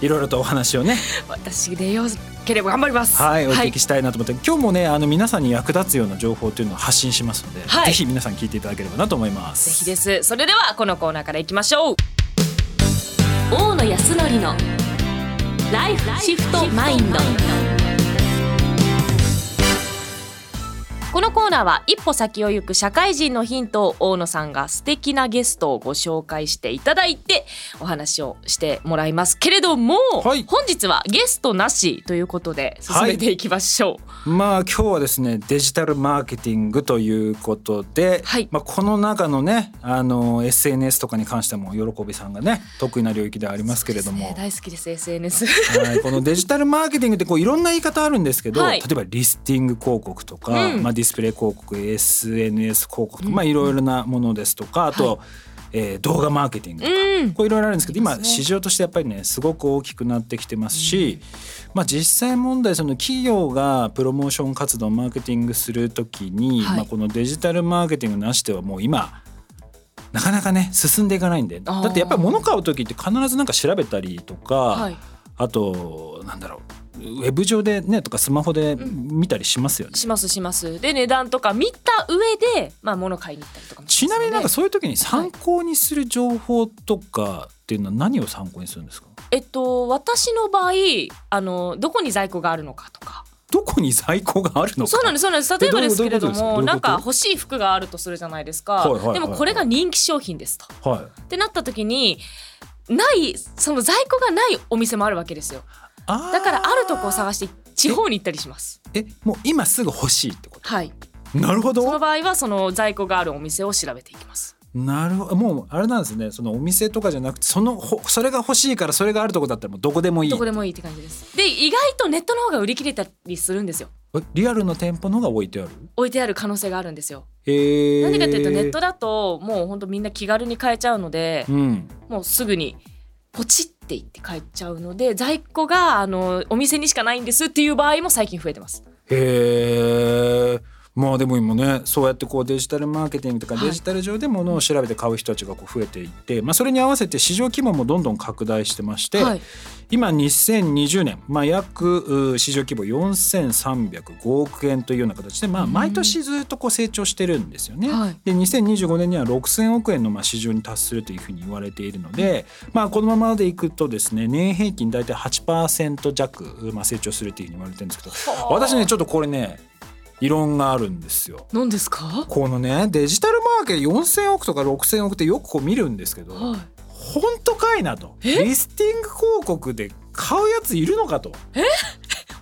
いろいろとお話をね。私でよければ頑張ります。はいお聞きしたいなと思って、今日もねあの皆さんに役立つような情報というのを発信しますので、はい。ぜひ皆さん聞いていただければなと思います。ぜひです。それではこのコーナーからいきましょう。大野康則のライフシフトマインドこのコーナーは一歩先を行く社会人のヒントを大野さんが素敵なゲストをご紹介していただいてお話をしてもらいますけれども、はい。本日はゲストなしということで進めていきましょう、まあ今日はですねデジタルマーケティングということで、はい。まあ、この中のねあの SNS とかに関しても喜びさんがね得意な領域ではありますけれども、ね。大好きです SNS はい、このデジタルマーケティングってこういろんな言い方あるんですけど、はい。例えばリスティング広告とか、うん。まあ、ディスプレイ広告 SNS 広告とか、まあ、いろいろなものですとかあと、えー動画マーケティングとか、うん。こういろいろあるんですけど今市場としてやっぱりねすごく大きくなってきてますし、まあ、実際問題その企業がプロモーション活動マーケティングするときに、はい。まあ、このデジタルマーケティングなしではもう今なかなかね進んでいかないんで。だってやっぱり物買う時って必ずなんか調べたりとか、はい。あとなんだろうウェブ上でねとかスマホで見たりしますよね。しますします。で値段とか見た上でまあ物買いに行ったりとかもしちなみになんかそういう時に参考にする情報とかっていうのは何を参考にするんですか？えっと私の場合あのどこに在庫があるのかとか。どこに在庫があるのか？そうなんですそうなんです。例えばですけれどもなんか欲しい服があるとするじゃないですか、はいはいはい。はいでもこれが人気商品ですと。はい。ってなった時にないその在庫がないお店もあるわけですよだからあるとこを探して地方に行ったりします。えもう今すぐ欲しいってこはい。となるほそのど場合はその在庫があるお店を調べていきます。なるほど。もうあれなんですね。そのお店とかじゃなくてそのほそれが欲しいからそれがあるとこだったらもうどこでもいい。どこでもいいって感じです。で意外とネットの方が売り切れたりするんですよ。えリアルの店舗のが置いてある？置いてある可能性があるんですよ。へえ何かというとネットだともうほんとみんな気軽に買えちゃうのでうん。もうすぐにポチっていって帰っちゃうので在庫があのお店にしかないんですっていう場合も最近増えてます。へえまあでも今ねそうやってこうデジタルマーケティングとかはい。デジタル上で物を調べて買う人たちがこう増えていって、まあ、それに合わせて市場規模もどんどん拡大してまして、はい。今2020年、まあ、約う市場規模4305億円というような形で、まあ、うん。毎年ずっとこう成長してるんですよね。はい。で2025年には6000億円のまあ市場に達するというふうに言われているので、まあ、このままでいくとですね年平均大体8%弱、まあ、成長するというふうに言われてるんですけど私ねちょっとこれね異論があるんですよ。何ですか？このねデジタルマーケット4000億とか6000億ってよくこう見るんですけど、はい。本当かいなと。え？リスティング広告で買うやついるのかと。え？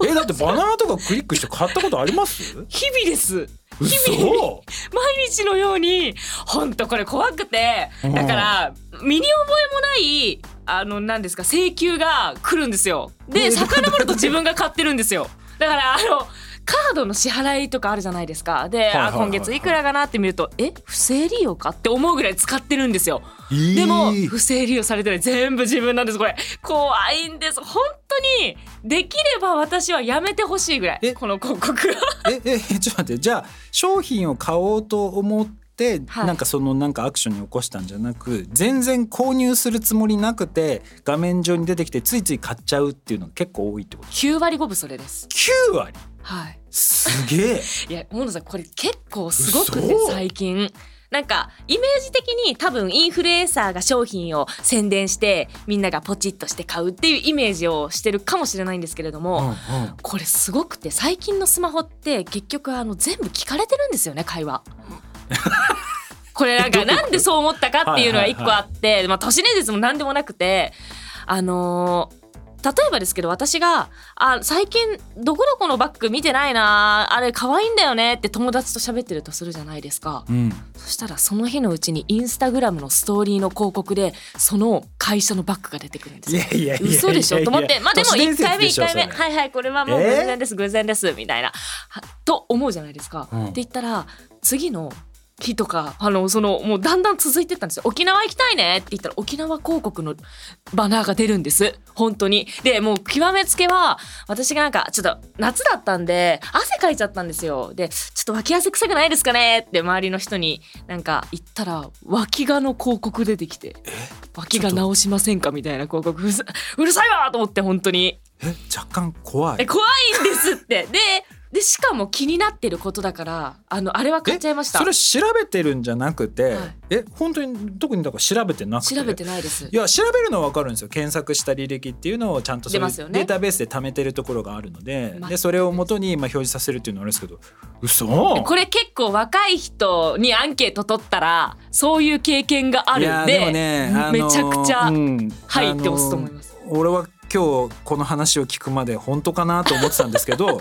えだってバナーとかクリックして買ったことあります？日々です。嘘日々。毎日のように本当これ怖くて。うん。だから身に覚えもないあの何ですか請求が来るんですよ。でえ遡ると自分が買ってるんですよ。だからあのカードの支払いとかあるじゃないですか。で、はいはい今月いくらかなって見るとえ不正利用かって思うぐらい使ってるんですよ。いい。でも不正利用されてない全部自分なんです。これ怖いんです。本当にできれば私はやめてほしいぐらいえ？この広告はえ？え？ちょっと待って。じゃあ商品を買おうと思って、はい。なんかそのなんかアクションに起こしたんじゃなく全然購入するつもりなくて画面上に出てきてついつい買っちゃうっていうのが結構多いってこと？9割5分それです。9割？はい。すげえ。いや大野さんこれ結構すごくて嘘。最近。なんかイメージ的に多分インフルエンサーが商品を宣伝してみんながポチッとして買うっていうイメージをしてるかもしれないんですけれども、うんうん。これすごくて最近のスマホって結局あの全部聞かれてるんですよね会話。これなんかなんでそう思ったかっていうのが一個あって、まあ、都市伝説も何でもなくてあのー例えばですけど私が「あ最近どこどこのバッグ見てないなあれ可愛いんだよね」って友達と喋ってるとするじゃないですか、うん。そしたらその日のうちにインスタグラムのストーリーの広告でその会社のバッグが出てくるんですよ。嘘でしょ？と思ってまあでも都市伝1回目。1説でしょ回目はいはいこれはもうえー？偶然です偶然ですみたいな。はと思うじゃないですか。うん。って言ったら次の日とかあのそのもうだんだん続いてったんですよ。沖縄行きたいねって言ったら沖縄広告のバナーが出るんです。本当に。でもう極めつけは私がなんかちょっと夏だったんで汗かいちゃったんですよ。でちょっと脇汗臭くないですかねって周りの人になんか言ったら脇がの広告出てきて脇が直しませんかみたいな広告うるさいわと思って本当に。え？若干怖い。え怖いんですって。ででしかも気になってることだからあのあれは買っちゃいました。それ調べてるんじゃなくて、はい。え本当に特にだから調べてなくて。調べてないです。いや調べるのは分かるんですよ。検索した履歴っていうのをちゃんとそういうデータベースで貯めてるところがあるので,、まあでそれを元にまあ表示させるっていうのはあれですけど嘘？これ結構若い人にアンケート取ったらそういう経験があるんででもね、あのめちゃくちゃうん。はいって押すと思います。あの俺は今日この話を聞くまで本当かなと思ってたんですけど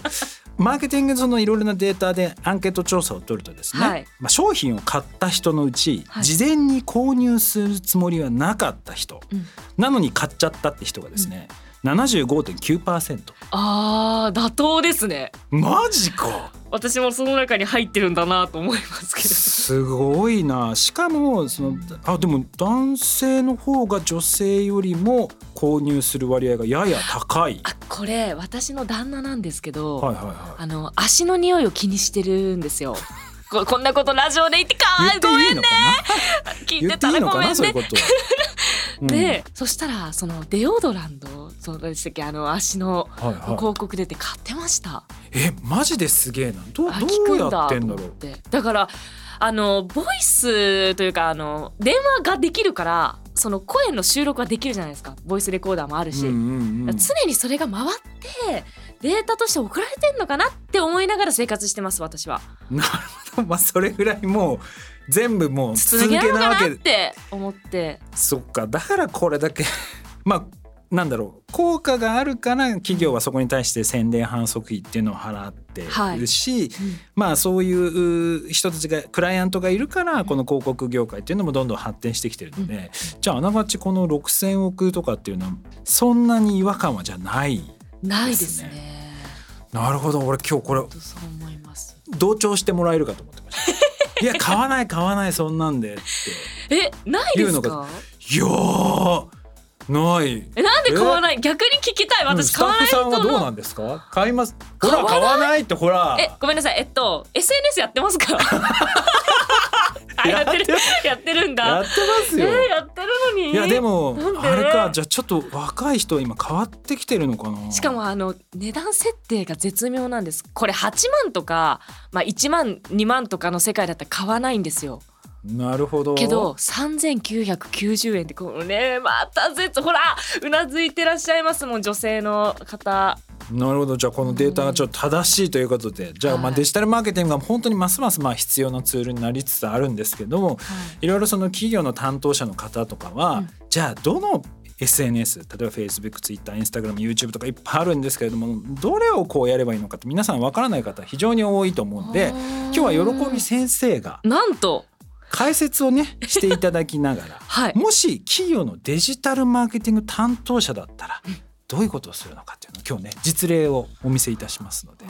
マーケティングのそのいろいろなデータでアンケート調査を取るとですね、はい。まあ、商品を買った人のうち、はい。事前に購入するつもりはなかった人、うん。なのに買っちゃったって人がですね、75.9%あー妥当ですね。マジか私もその中に入ってるんだなと思いますけど。すごいな。しかもそのあでも男性の方が女性よりも購入する割合がやや高い。あこれ私の旦那なんですけど、はいはいはあの足の匂いを気にしてるんですよ。ここんなことラジオで言ってかい。言っていいのかな？聞いてたらごめんね。かなそういうこと。うん。で、そしたらそのデオドランドそうでしたっけ？あの足の広告出て買ってました、えマジですげえな。どどうやってんだろう。だからあのボイスというかあの電話ができるからその声の収録ができるじゃないですか。ボイスレコーダーもあるし、うんうんうん。常にそれが回ってデータとして送られてんのかなって思いながら生活してます私は。なるほど。まあそれぐらいもう全部もう筒続抜けなわけ。て思って。そっか。だからこれだけ まあなんだろう効果があるから企業はそこに対して宣伝反則費っていうのを払ってるし、まあそういう人たちがクライアントがいるからこの広告業界っていうのもどんどん発展してきてるので、じゃああながちこの6,000億とかっていうのはそんなに違和感はじゃないないですね。なるほど。俺今日これ本当そう思います。同調してもらえるかと思ってました。いや買わない買わないそんなんでって。えないですか？いやーない。えで買わない？逆に聞きたい。私買わないんはどうなのんですか？買います。ほら買わないってほら。えごめんなさい。えっと SNS やってますか？あやってる。やってる。んだ。やってますよ、えーやってるのに？いやでもあれか。じゃあちょっと若い人今変わってきてるのかな？しかもあの値段設定が絶妙なんです。これ8万とか、まあ、1万2万とかの世界だったら買わないんですよなるほど。けど3990円ってこのねまた絶ほらうなずいてらっしゃいますもん女性の方。なるほど。じゃあこのデータがちょっと正しいということでじゃあまあはい。デジタルマーケティングが本当にますますまあ必要なツールになりつつあるんですけどもい。ろいろその企業の担当者の方とかは、うん。じゃあどの SNS 例えば Facebook、Twitter、Instagram、YouTube とかいっぱいあるんですけれどもどれをこうやればいいのかって皆さんわからない方非常に多いと思うんで今日は喜び先生がなんと解説をねしていただきながら はい。もし企業のデジタルマーケティング担当者だったらどういうことをするのかっていうのを今日ね実例をお見せいたしますので。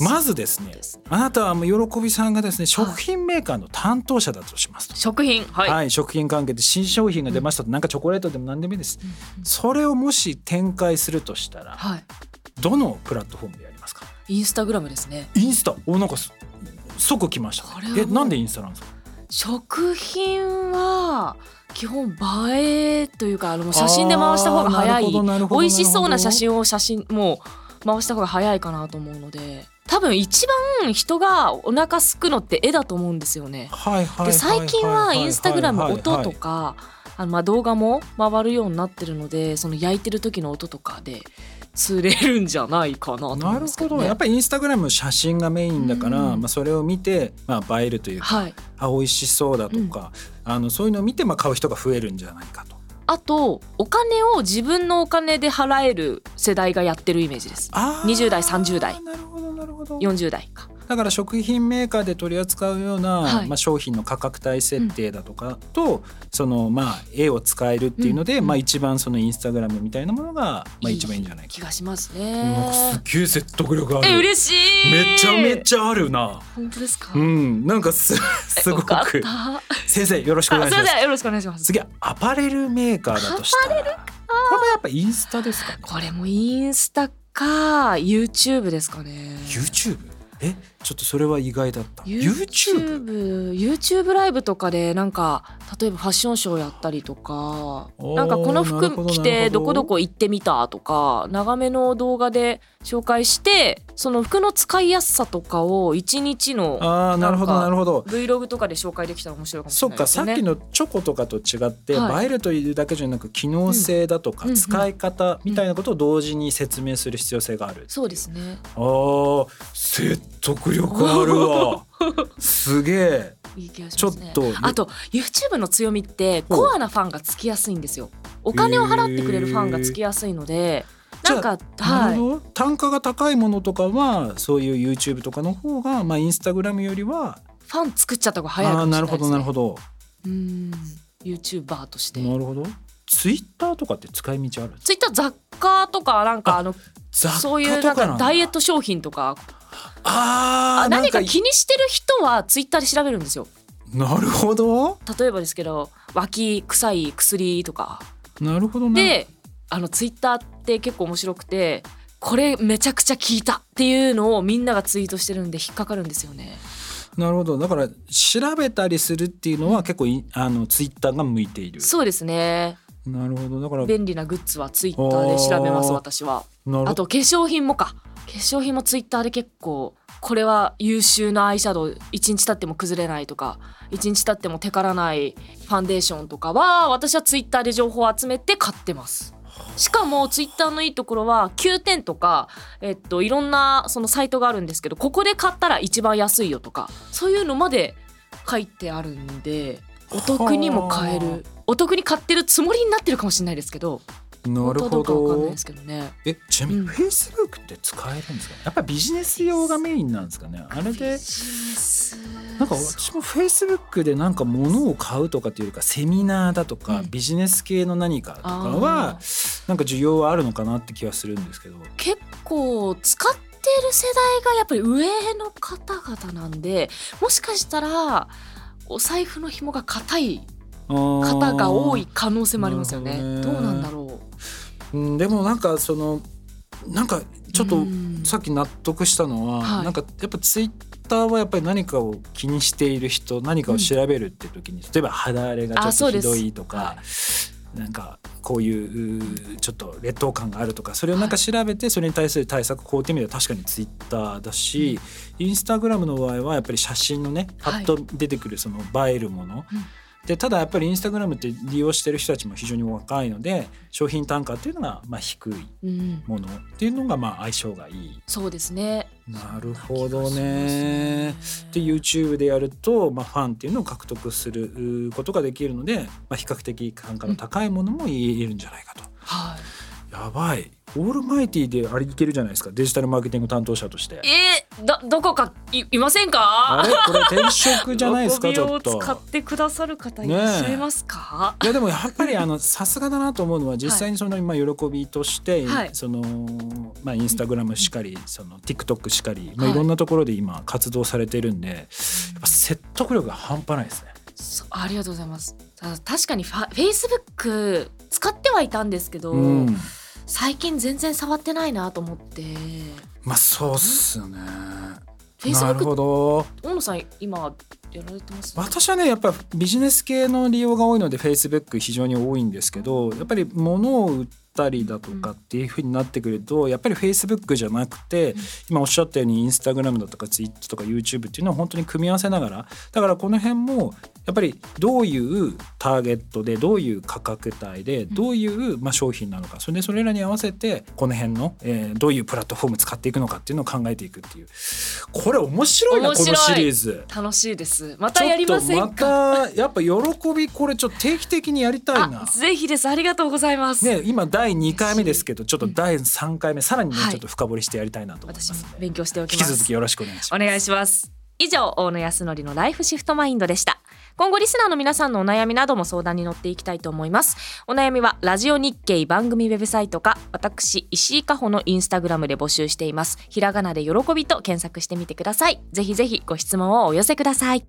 まずですねねあなたはもう喜びさんがですね食品メーカーの担当者だとしますと。食品。はい、はい、食品関係で新商品が出ましたと、なんかチョコレートでも何でもいいです、それをもし展開するとしたらはい。どのプラットフォームでやりますか？インスタグラムですね。インスタ。おなんかす即来ました。えなんでインスタなんですか？食品は基本映えというかあの写真で回した方が早い。美味しそうな写真を写真もう回した方が早いかなと思うので多分一番人がお腹すくのって絵だと思うんですよね。で最近はインスタグラム音とかあのまあ動画も回るようになってるのでその焼いてる時の音とかで釣れるんじゃないかなと思ないる。ほど。やっぱりインスタグラム写真がメインだから、うん。まあ、それを見て、まあ、映えるというか、はい、あ美味しそうだとか、あのそういうのを見て、まあ、買う人が増えるんじゃないかと。あとお金を自分のお金で払える世代がやってるイメージです。あー。20代30代。なるほどなるほど。40代かだから食品メーカーで取り扱うような、はい。まあ、商品の価格帯設定だとかと、そのまあ絵を使えるっていうので、うん。まあ、一番そのインスタグラムみたいなものが、まあ、一番いいんじゃないか。気がしますね。っげえ説得力ある。え嬉しい。めちゃめゃちゃあるな。本当ですか、うん。なんかすすごく。た。先生よろしくお願あいします。よろしくお願いします。次アパレルメーカーだとしたら。これもやっぱインスタですかね。これもインスタか。YouTube ですかね。YouTube? え？ちょっとそれは意外だった。YouTube? YouTube YouTube ライブとかでなんか例えばファッションショーやったりとかなんかこの服着てど。こどこ行ってみたとか長めの動画で紹介してその服の使いやすさとかを一日のああなるほどなるほど。Vlog とかで紹介できたら面白いかもしそっかれないですよね。さっきのチョコとかと違って、はい。映えるというだけじゃなく機能性だとか、うん。うん使い方みたいなことを同時に説明する必要性がある、そうですね。あー説得力あるわ すげえいい気がしちょっますね。とあと YouTube の強みってコアなファンがつきやすいんですよ。お金を払ってくれるファンがつきやすいので、なんかなはい。単価が高いものとかはそういう YouTube とかの方がまあインスタグラムよりはファン作っちゃった方が早いかもしれないですね。なるほどなるほどうーん。YouTuber として。なるほどツイッターとかって使い道ある？ツイッター雑貨とかなんかあのそういうなんかだダイエット商品とかあーあ何か気にしてる人はツイッターで調べるんですよ。なるほど。例えばですけど脇臭い薬とか。なるほどな。であのツイッターって結構面白くてこれめちゃくちゃ聞いたっていうのをみんながツイートしてるんで引っかかるんですよね。なるほど。だから調べたりするっていうのは結構いあのツイッターが向いている。そうですね。なるほど。だから便利なグッズはツイッターで調べます私は。あと化粧品もか化粧品もツイッターで結構これは優秀なアイシャドウ1日経っても崩れないとか1日経ってもテカらないファンデーションとかは私はツイッターで情報を集めて買ってます。しかもツイッターのいいところは9点とか、えっと、いろんなそのサイトがあるんですけどここで買ったら一番安いよとかそういうのまで書いてあるんでお得にも買えはるお得に買ってるつもりになってるかもしれないですけどなるほど。えちなみにうん。フェイスブックって使えるんですか、やっぱビジネス用がメインなんですかね？あれで？なんか私もフェイスブックでなんか物を買うとかっていうかセミナーだとか、うん。ビジネス系の何かとかはなんか需要はあるのかなって気はするんですけど。結構使ってる世代がやっぱり上の方々なんでもしかしたらお財布の紐が硬い方方が多い可能性もありますよね。どね。どうなんだろう。ん、でもなんかそのなんかう。ちょっとうん。さっき納得したのは、はい。なんかやっぱツイッターはやっぱり何かを気にしている人何かを調べるっていう時に、例えば肌荒れがちょっとひどいとかなんかこういうちょっと劣等感があるとかそれをなんか調べてそれに対する対策こうってみれば確かにツイッターだし、インスタグラムの場合はやっぱり写真のねパッと出てくるその映えるもの、うんでただやっぱりインスタグラムって利用してる人たちも非常に若いので商品単価っていうのがまあ低いうん、ものっていうのがまあ相性がいい。そうですね。なるほどね。で YouTube でやると、まあ、ファンっていうのを獲得することができるので、まあ、比較的単価の高いものも言えるんじゃないかと。はい。やばいオールマイティであれいけるじゃないですかデジタルマーケティング担当者として。えー、どどこかいいませんか？あれ？これ転職じゃないですか？ちょっと。使ってくださる方いらっしゃいますか？いやでもやっぱりあのさすがだなと思うのは実際にその今喜びとして、はいそのまあインスタグラムしかりその TikTok しかり、まあ、はいいろんなところで今活動されてるんでやっぱ説得力が半端ないですね。そありがとうございます。た確かにファ Facebook 使ってはいたんですけど、うん、最近全然触ってないなと思って。まあそうっすよね。なるほど。大野さん今やられてます？私はねやっぱビジネス系の利用が多いので Facebook 非常に多いんですけどやっぱり物を売ったりだとかっていうふうになってくるとやっぱり Facebook じゃなくて今おっしゃったように Instagram だとか Twitter とか YouTube っていうのは本当に組み合わせながらだからこの辺もやっぱりどういうターゲットでどういう価格帯でどういうまあ商品なのかそれでそれらに合わせてこの辺の、えー、どういうプラットフォーム使っていくのかっていうのを考えていくっていう。これ面白いなこのシリーズ。楽しいです。またやりませんか？またやっぱ喜びこれちょっと定期的にやりたいな。ぜひです。ありがとうございます。ね今第2回目ですけどちょっと第3回目さらにね、ちょっと深掘りしてやりたいなと思いますので、勉強しておきます。引き続きよろしくお願いします。お願いします。以上大野康則のライフシフトマインドでした。今後リスナーの皆さんのお悩みなども相談に乗っていきたいと思います。お悩みはラジオ日経番組ウェブサイトか私石井加穂のインスタグラムで募集しています。ひらがなで喜びと検索してみてください。ぜひぜひご質問をお寄せください